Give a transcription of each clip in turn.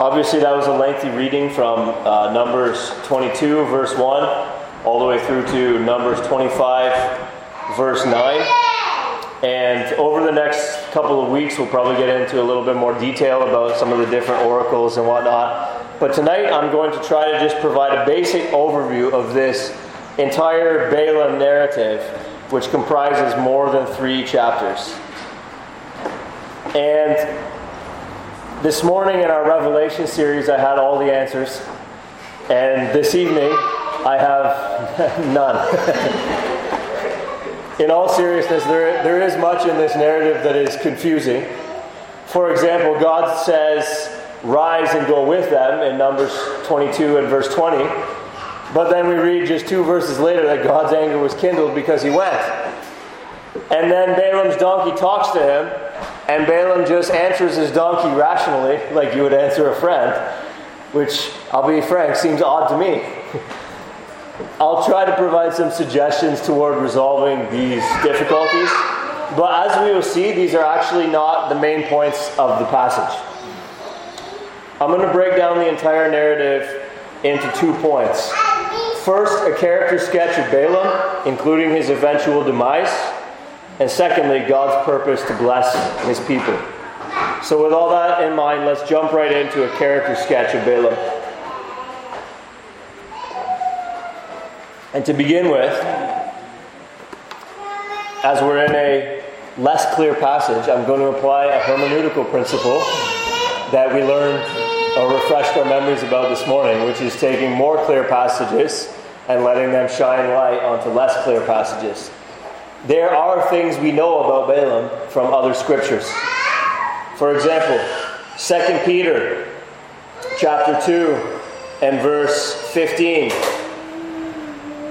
Obviously, that was a lengthy reading from uh, Numbers 22, verse 1, all the way through to Numbers 25, verse 9. And over the next couple of weeks, we'll probably get into a little bit more detail about some of the different oracles and whatnot. But tonight, I'm going to try to just provide a basic overview of this entire Balaam narrative, which comprises more than three chapters. And this morning in our Revelation series, I had all the answers. And this evening, I have none. in all seriousness, there, there is much in this narrative that is confusing. For example, God says, Rise and go with them in Numbers 22 and verse 20. But then we read just two verses later that God's anger was kindled because he went. And then Balaam's donkey talks to him and Balaam just answers his donkey rationally, like you would answer a friend, which, I'll be frank, seems odd to me. I'll try to provide some suggestions toward resolving these difficulties, but as we will see, these are actually not the main points of the passage. I'm going to break down the entire narrative into two points. First, a character sketch of Balaam, including his eventual demise. And secondly, God's purpose to bless his people. So, with all that in mind, let's jump right into a character sketch of Balaam. And to begin with, as we're in a less clear passage, I'm going to apply a hermeneutical principle that we learned or refreshed our memories about this morning, which is taking more clear passages and letting them shine light onto less clear passages there are things we know about Balaam from other scriptures. For example, 2 Peter chapter 2 and verse 15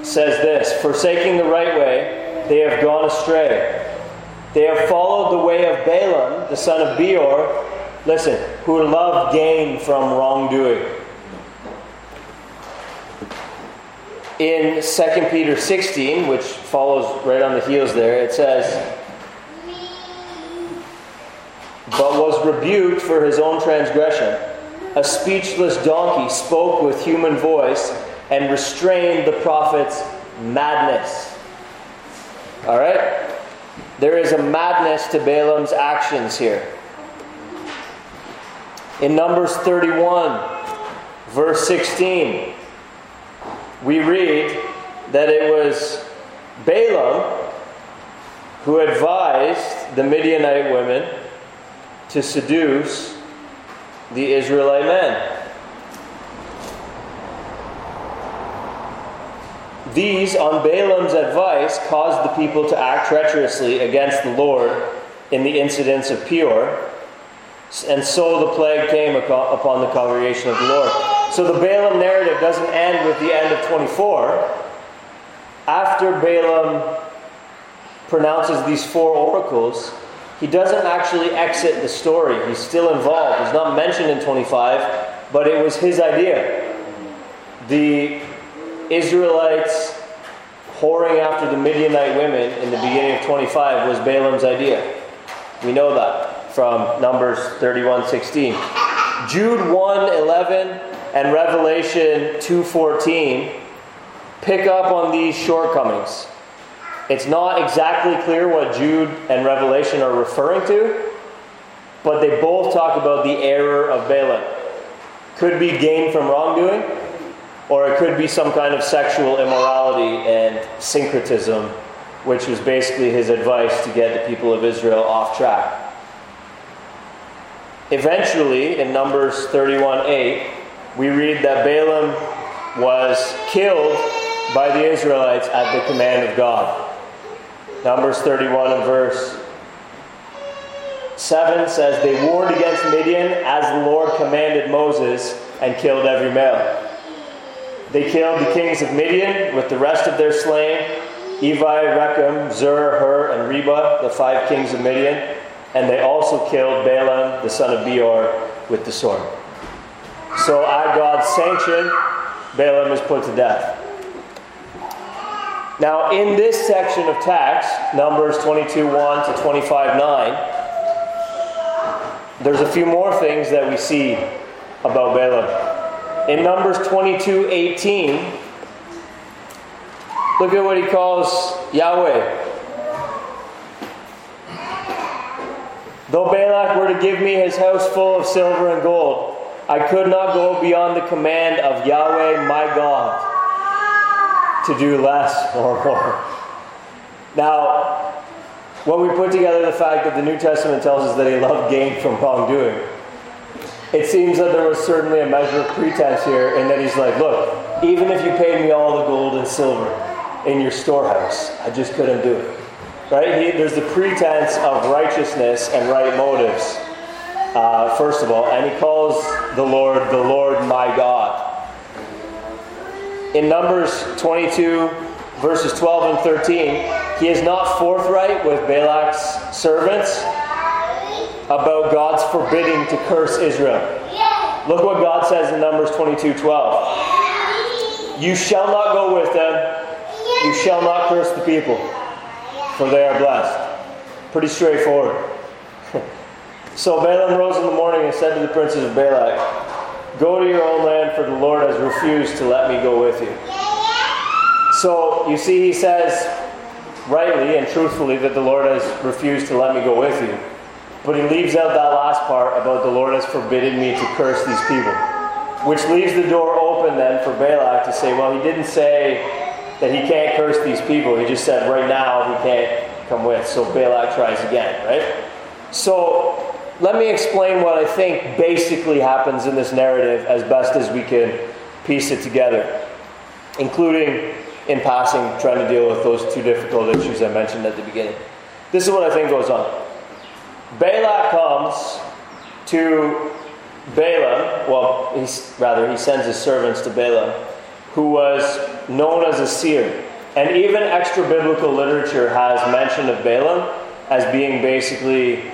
says this Forsaking the right way, they have gone astray. They have followed the way of Balaam, the son of Beor, listen, who loved gain from wrongdoing. In 2 Peter 16, which follows right on the heels there, it says, But was rebuked for his own transgression. A speechless donkey spoke with human voice and restrained the prophet's madness. All right? There is a madness to Balaam's actions here. In Numbers 31, verse 16, we read that it was Balaam who advised the Midianite women to seduce the Israelite men. These, on Balaam's advice, caused the people to act treacherously against the Lord in the incidents of Peor, and so the plague came upon the congregation of the Lord. So the Balaam narrative doesn't end with the end of 24. After Balaam pronounces these four oracles, he doesn't actually exit the story. He's still involved. He's not mentioned in 25, but it was his idea. The Israelites whoring after the Midianite women in the beginning of 25 was Balaam's idea. We know that from Numbers 31 16. Jude 1 11 and Revelation 2:14 pick up on these shortcomings. It's not exactly clear what Jude and Revelation are referring to, but they both talk about the error of Balaam. Could be gain from wrongdoing, or it could be some kind of sexual immorality and syncretism, which was basically his advice to get the people of Israel off track. Eventually, in Numbers 31 8, we read that Balaam was killed by the Israelites at the command of God. Numbers 31 and verse 7 says, They warred against Midian as the Lord commanded Moses and killed every male. They killed the kings of Midian with the rest of their slain Evi, Rekem, Zur, Hur, and Reba, the five kings of Midian. And they also killed Balaam, the son of Beor, with the sword. So, at God's sanction, Balaam is put to death. Now, in this section of text, Numbers 22 1 to 25 9, there's a few more things that we see about Balaam. In Numbers 22 18, look at what he calls Yahweh. Though Balak were to give me his house full of silver and gold, I could not go beyond the command of Yahweh my God to do less or more. Now, when we put together the fact that the New Testament tells us that he loved gain from wrongdoing, it seems that there was certainly a measure of pretense here and that he's like, look, even if you paid me all the gold and silver in your storehouse, I just couldn't do it. Right? He, there's the pretense of righteousness and right motives, uh, first of all, and he calls the Lord the Lord my God. In Numbers 22, verses 12 and 13, he is not forthright with Balak's servants about God's forbidding to curse Israel. Look what God says in Numbers 22 12. You shall not go with them, you shall not curse the people for they are blessed. Pretty straightforward. So Balaam rose in the morning and said to the princes of Balak, Go to your own land, for the Lord has refused to let me go with you. So you see, he says rightly and truthfully that the Lord has refused to let me go with you. But he leaves out that last part about the Lord has forbidden me to curse these people. Which leaves the door open then for Balak to say, well, he didn't say that he can't curse these people. He just said right now he can't come with. So Balak tries again, right? So let me explain what I think basically happens in this narrative as best as we can piece it together, including in passing trying to deal with those two difficult issues I mentioned at the beginning. This is what I think goes on. Balak comes to Balaam, well, he's, rather, he sends his servants to Balaam who was known as a seer. And even extra biblical literature has mention of Balaam as being basically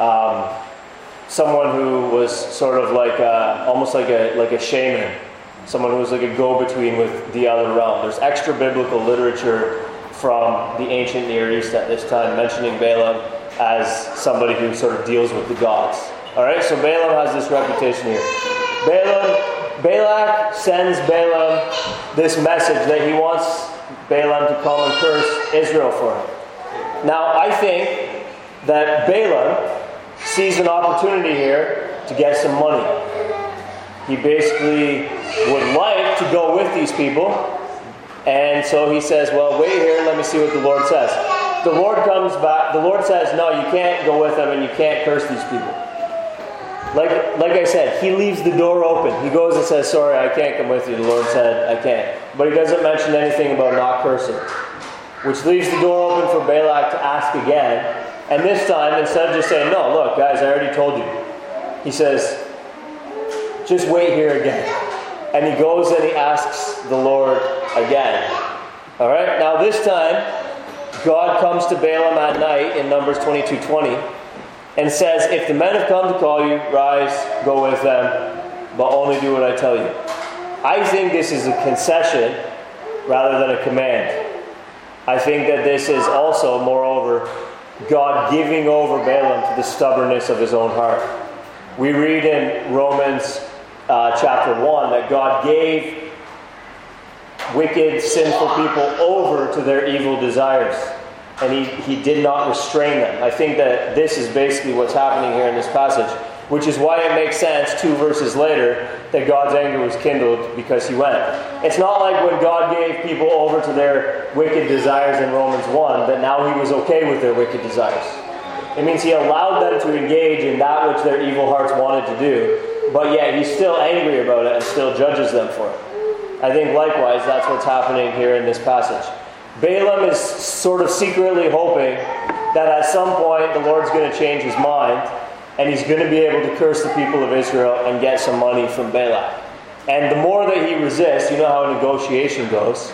um, someone who was sort of like a, almost like a, like a shaman, someone who was like a go between with the other realm. There's extra biblical literature from the ancient Near East at this time mentioning Balaam as somebody who sort of deals with the gods. All right, so Balaam has this reputation here. Balaam Balak sends Balaam this message that he wants Balaam to come and curse Israel for him. Now, I think that Balaam sees an opportunity here to get some money. He basically would like to go with these people, and so he says, Well, wait here, let me see what the Lord says. The Lord comes back, the Lord says, No, you can't go with them and you can't curse these people. Like, like I said, he leaves the door open. He goes and says, Sorry, I can't come with you. The Lord said, I can't. But he doesn't mention anything about not cursing, which leaves the door open for Balak to ask again. And this time, instead of just saying, No, look, guys, I already told you, he says, Just wait here again. And he goes and he asks the Lord again. All right, now this time, God comes to Balaam at night in Numbers 22 20 and says, If the men have come to call you, rise, go with them, but only do what I tell you. I think this is a concession rather than a command. I think that this is also, moreover, God giving over Balaam to the stubbornness of his own heart. We read in Romans uh, chapter 1 that God gave wicked, sinful people over to their evil desires and he, he did not restrain them. I think that this is basically what's happening here in this passage, which is why it makes sense two verses later that God's anger was kindled because he went. It's not like when God gave people over to their wicked desires in Romans 1 that now he was okay with their wicked desires. It means he allowed them to engage in that which their evil hearts wanted to do, but yet he's still angry about it and still judges them for it. I think likewise that's what's happening here in this passage. Balaam is sort of secretly hoping that at some point the Lord's going to change his mind and he's going to be able to curse the people of Israel and get some money from Balak. And the more that he resists, you know how a negotiation goes.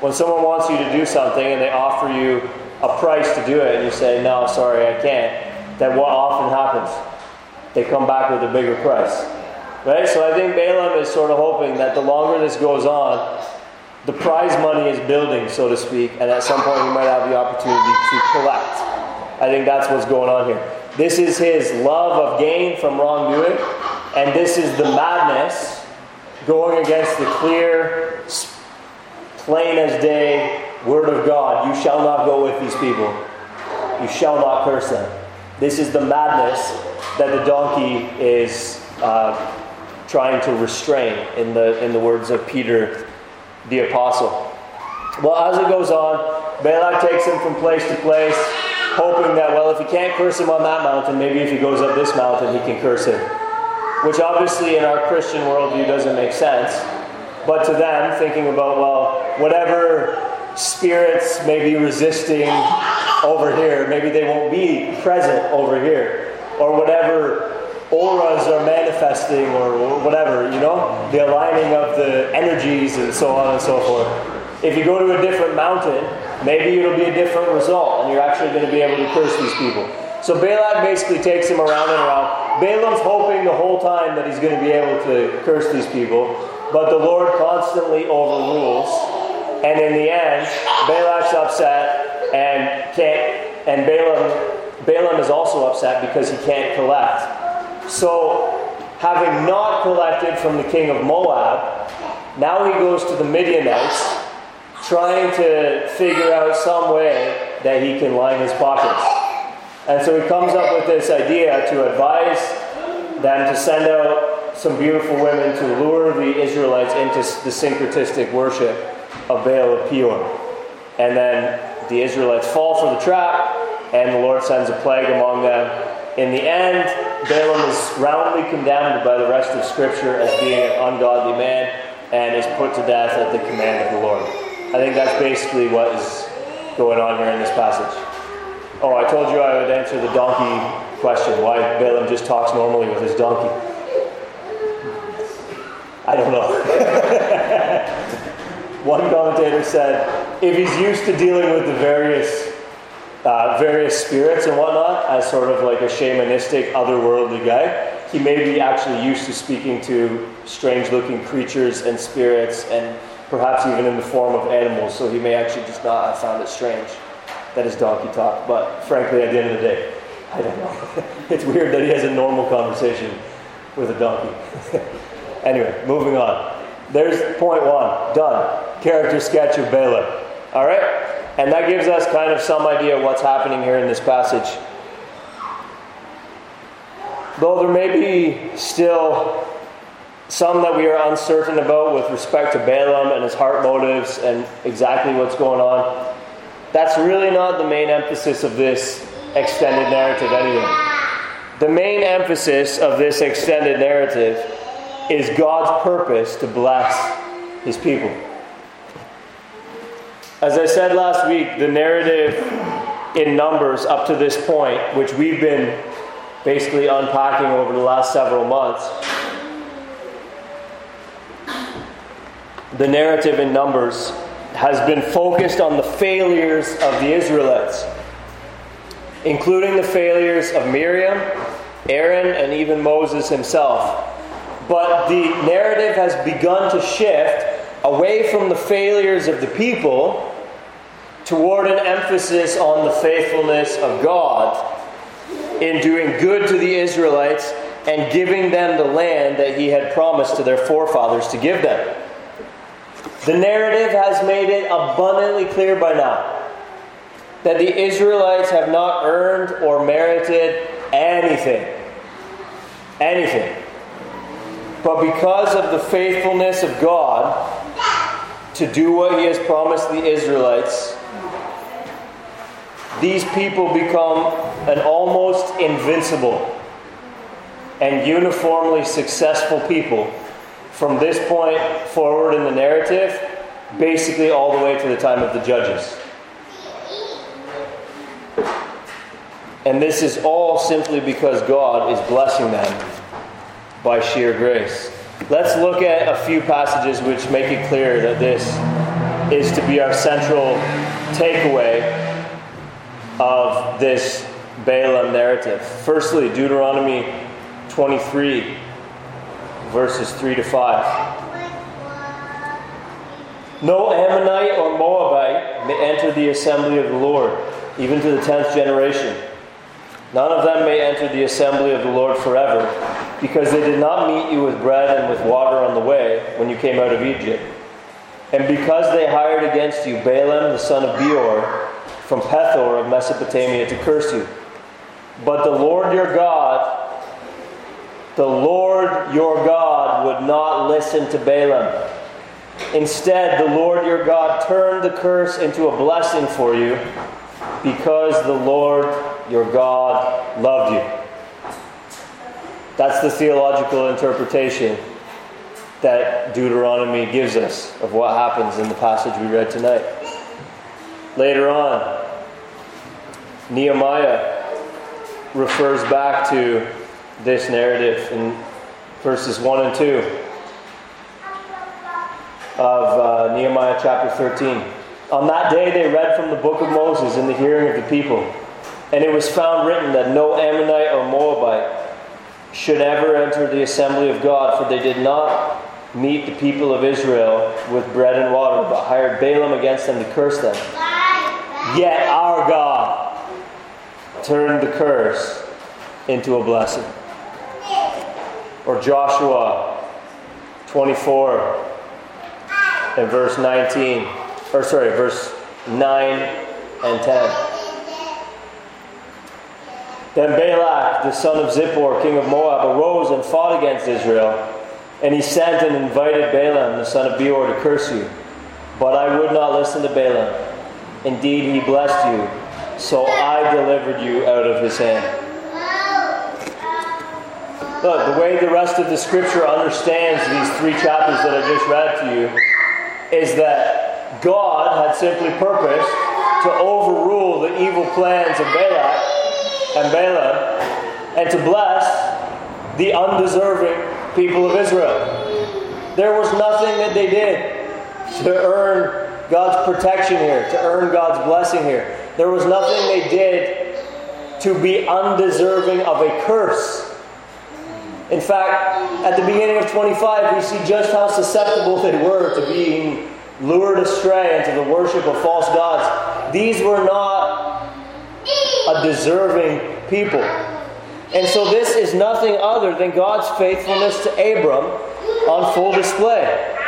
When someone wants you to do something and they offer you a price to do it and you say, no, sorry, I can't, then what often happens? They come back with a bigger price. Right? So I think Balaam is sort of hoping that the longer this goes on, the prize money is building, so to speak, and at some point he might have the opportunity to collect. I think that's what's going on here. This is his love of gain from wrongdoing, And this is the madness going against the clear, plain as day word of God. You shall not go with these people, you shall not curse them. This is the madness that the donkey is uh, trying to restrain, in the, in the words of Peter the Apostle. Well, as it goes on, Balak takes him from place to place, hoping that, well, if he can't curse him on that mountain, maybe if he goes up this mountain, he can curse him. Which obviously in our Christian worldview doesn't make sense. But to them, thinking about, well, whatever spirits may be resisting over here, maybe they won't be present over here. Or whatever auras are manifesting or whatever, you know? The aligning of the energies and so on and so forth. If you go to a different mountain, maybe it'll be a different result and you're actually going to be able to curse these people. So Balak basically takes him around and around. Balaam's hoping the whole time that he's going to be able to curse these people, but the Lord constantly overrules. And in the end, Balak's upset and can't and Balaam Balaam is also upset because he can't collect so, having not collected from the king of Moab, now he goes to the Midianites, trying to figure out some way that he can line his pockets. And so he comes up with this idea to advise them to send out some beautiful women to lure the Israelites into the syncretistic worship of Baal of Peor. And then the Israelites fall for the trap, and the Lord sends a plague among them in the end, Balaam is roundly condemned by the rest of Scripture as being an ungodly man and is put to death at the command of the Lord. I think that's basically what is going on here in this passage. Oh, I told you I would answer the donkey question why Balaam just talks normally with his donkey. I don't know. One commentator said if he's used to dealing with the various uh, various spirits and whatnot as sort of like a shamanistic, otherworldly guy. He may be actually used to speaking to strange looking creatures and spirits and perhaps even in the form of animals, so he may actually just not have found it strange that his donkey talked. But frankly, at the end of the day, I don't know. it's weird that he has a normal conversation with a donkey. anyway, moving on. There's point one. Done. Character sketch of Balak. All right? And that gives us kind of some idea of what's happening here in this passage. Though there may be still some that we are uncertain about with respect to Balaam and his heart motives and exactly what's going on, that's really not the main emphasis of this extended narrative, anyway. The main emphasis of this extended narrative is God's purpose to bless his people. As I said last week, the narrative in Numbers up to this point, which we've been basically unpacking over the last several months, the narrative in Numbers has been focused on the failures of the Israelites, including the failures of Miriam, Aaron, and even Moses himself. But the narrative has begun to shift away from the failures of the people toward an emphasis on the faithfulness of God in doing good to the Israelites and giving them the land that He had promised to their forefathers to give them. The narrative has made it abundantly clear by now that the Israelites have not earned or merited anything. Anything. But because of the faithfulness of God to do what He has promised the Israelites, these people become an almost invincible and uniformly successful people from this point forward in the narrative, basically all the way to the time of the judges. And this is all simply because God is blessing them by sheer grace. Let's look at a few passages which make it clear that this is to be our central takeaway of this Balaam narrative. Firstly, Deuteronomy 23, verses 3 to 5. No Ammonite or Moabite may enter the assembly of the Lord, even to the tenth generation. None of them may enter the assembly of the Lord forever, because they did not meet you with bread and with water on the way when you came out of Egypt. And because they hired against you Balaam the son of Beor from Pethor of Mesopotamia to curse you. But the Lord your God, the Lord your God would not listen to Balaam. Instead, the Lord your God turned the curse into a blessing for you because the Lord your God loved you. That's the theological interpretation that Deuteronomy gives us of what happens in the passage we read tonight. Later on, Nehemiah refers back to this narrative in verses 1 and 2 of uh, Nehemiah chapter 13. On that day, they read from the book of Moses in the hearing of the people. And it was found written that no Ammonite or Moabite should ever enter the assembly of God, for they did not meet the people of Israel with bread and water, but hired Balaam against them to curse them. Yet our God turned the curse into a blessing. Or Joshua 24 and verse 19, or sorry, verse 9 and 10. Then Balak, the son of Zippor, king of Moab, arose and fought against Israel. And he sent and invited Balaam, the son of Beor, to curse you. But I would not listen to Balaam. Indeed, he blessed you, so I delivered you out of his hand. Look, the way the rest of the scripture understands these three chapters that I just read to you is that God had simply purposed to overrule the evil plans of Balak and Balaam and to bless the undeserving people of Israel. There was nothing that they did to earn God's protection here, to earn God's blessing here. There was nothing they did to be undeserving of a curse. In fact, at the beginning of 25, we see just how susceptible they were to being lured astray into the worship of false gods. These were not a deserving people. And so this is nothing other than God's faithfulness to Abram on full display.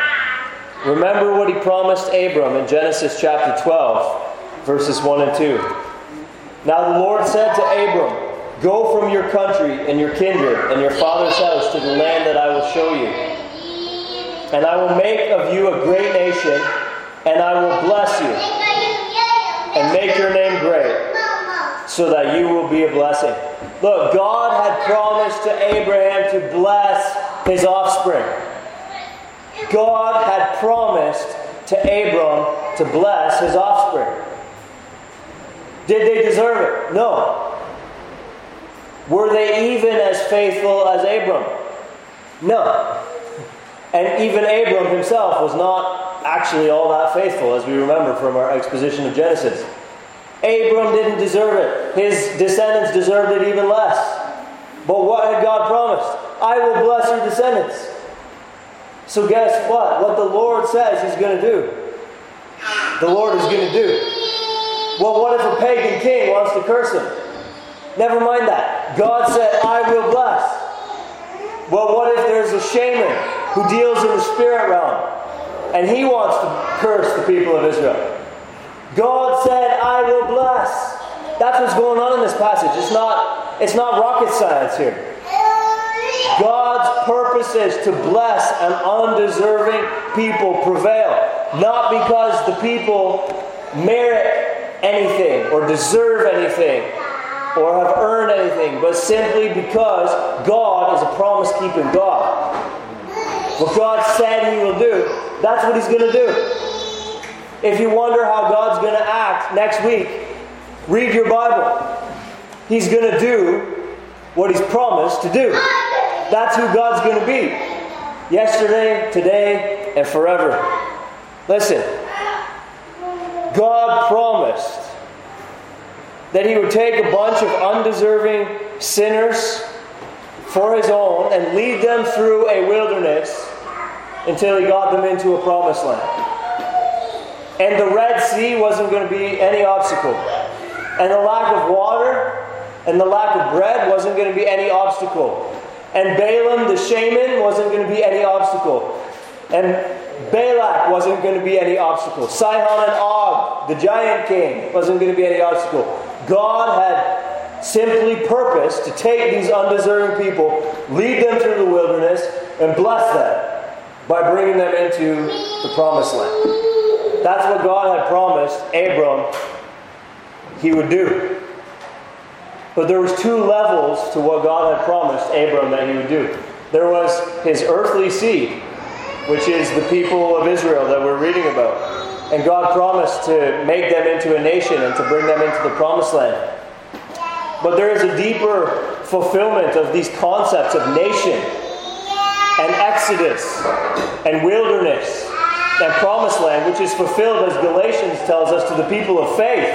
Remember what he promised Abram in Genesis chapter 12, verses 1 and 2. Now the Lord said to Abram, Go from your country and your kindred and your father's house to the land that I will show you. And I will make of you a great nation, and I will bless you and make your name great so that you will be a blessing. Look, God had promised to Abraham to bless his offspring. God had promised to Abram to bless his offspring. Did they deserve it? No. Were they even as faithful as Abram? No. And even Abram himself was not actually all that faithful, as we remember from our exposition of Genesis. Abram didn't deserve it. His descendants deserved it even less. But what had God promised? I will bless your descendants. So guess what? What the Lord says he's going to do, the Lord is going to do. Well, what if a pagan king wants to curse him? Never mind that. God said, I will bless. Well, what if there's a shaman who deals in the spirit realm and he wants to curse the people of Israel? God said, I will bless. That's what's going on in this passage. It's not, it's not rocket science here. God's purpose is to bless an undeserving people prevail. Not because the people merit anything or deserve anything or have earned anything, but simply because God is a promise keeping God. What God said He will do, that's what He's going to do. If you wonder how God's going to act next week, read your Bible. He's going to do what He's promised to do. That's who God's going to be. Yesterday, today, and forever. Listen, God promised that He would take a bunch of undeserving sinners for His own and lead them through a wilderness until He got them into a promised land. And the Red Sea wasn't going to be any obstacle. And the lack of water And the lack of bread wasn't going to be any obstacle. And Balaam the shaman wasn't going to be any obstacle. And Balak wasn't going to be any obstacle. Sihon and Og, the giant king, wasn't going to be any obstacle. God had simply purposed to take these undeserving people, lead them through the wilderness, and bless them by bringing them into the promised land. That's what God had promised Abram he would do. But there was two levels to what God had promised Abram that he would do. There was his earthly seed, which is the people of Israel that we're reading about. And God promised to make them into a nation and to bring them into the promised land. But there is a deeper fulfillment of these concepts of nation and exodus and wilderness and promised land, which is fulfilled, as Galatians tells us, to the people of faith.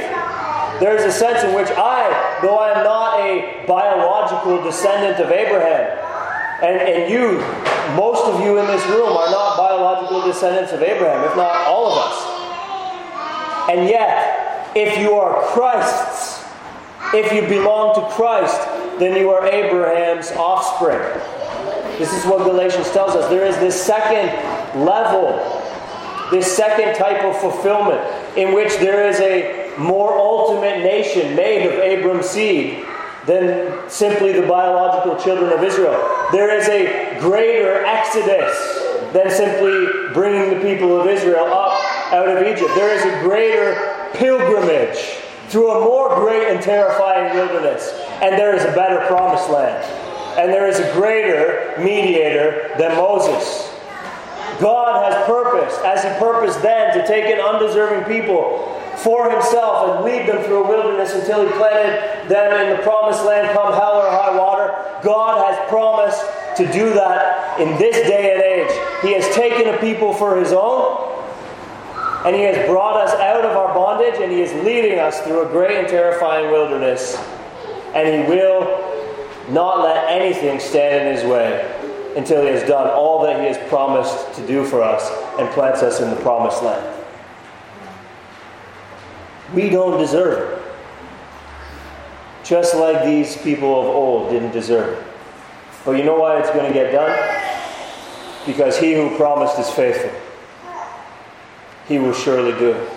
There is a sense in which I, though I am not a biological descendant of Abraham, and, and you, most of you in this room, are not biological descendants of Abraham, if not all of us. And yet, if you are Christ's, if you belong to Christ, then you are Abraham's offspring. This is what Galatians tells us. There is this second level, this second type of fulfillment, in which there is a more ultimate nation made of Abram's seed than simply the biological children of Israel. There is a greater exodus than simply bringing the people of Israel up out of Egypt. There is a greater pilgrimage through a more great and terrifying wilderness. And there is a better promised land. And there is a greater mediator than Moses. God has purposed, as He purposed then, to take an undeserving people for himself and lead them through a wilderness until he planted them in the promised land, come hell or high water. God has promised to do that in this day and age. He has taken a people for his own, and he has brought us out of our bondage, and he is leading us through a great and terrifying wilderness. And he will not let anything stand in his way until he has done all that he has promised to do for us and plants us in the promised land. We don't deserve it. Just like these people of old didn't deserve it. But you know why it's going to get done? Because he who promised is faithful. He will surely do.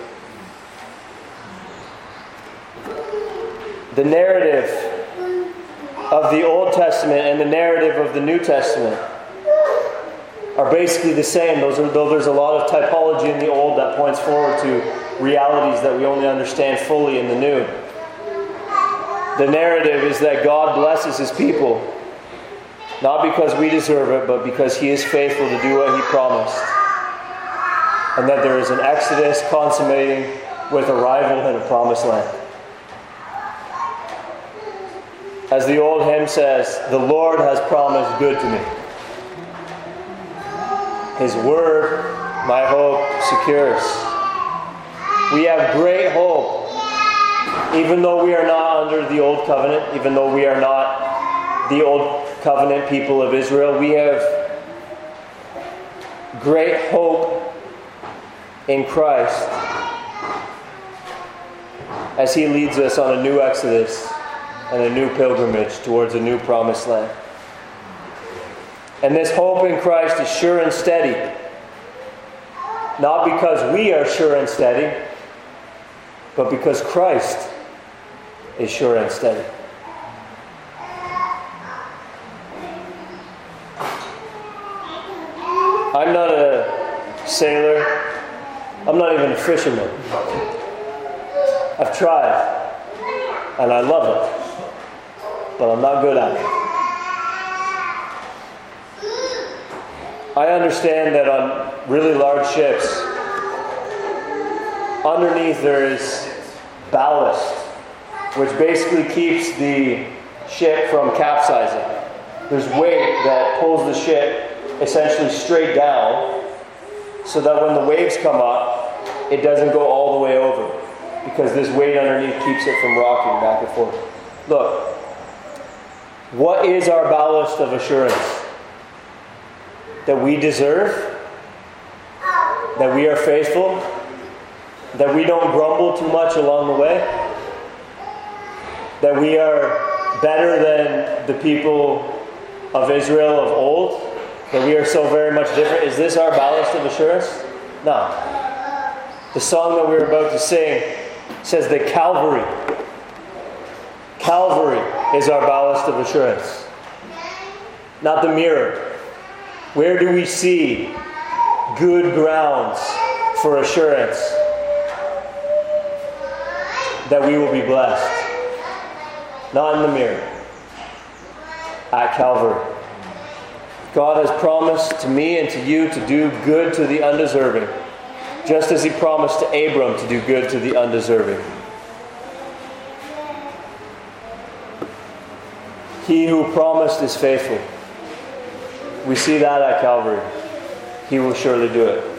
The narrative of the Old Testament and the narrative of the New Testament are basically the same, Those are, though there's a lot of typology in the Old that points forward to realities that we only understand fully in the new. The narrative is that God blesses his people, not because we deserve it, but because he is faithful to do what he promised. And that there is an exodus consummating with arrival in a promised land. As the old hymn says, the Lord has promised good to me. His word, my hope, secures. We have great hope, even though we are not under the old covenant, even though we are not the old covenant people of Israel. We have great hope in Christ as He leads us on a new exodus and a new pilgrimage towards a new promised land. And this hope in Christ is sure and steady. Not because we are sure and steady, but because Christ is sure and steady. I'm not a sailor. I'm not even a fisherman. I've tried, and I love it, but I'm not good at it. I understand that on really large ships, underneath there is ballast, which basically keeps the ship from capsizing. There's weight that pulls the ship essentially straight down so that when the waves come up, it doesn't go all the way over because this weight underneath keeps it from rocking back and forth. Look, what is our ballast of assurance? That we deserve, that we are faithful, that we don't grumble too much along the way, that we are better than the people of Israel of old? That we are so very much different? Is this our ballast of assurance? No. The song that we're about to sing says that Calvary, Calvary is our ballast of assurance, not the mirror. Where do we see good grounds for assurance that we will be blessed? Not in the mirror, at Calvary. God has promised to me and to you to do good to the undeserving, just as He promised to Abram to do good to the undeserving. He who promised is faithful. We see that at Calvary. He will surely do it.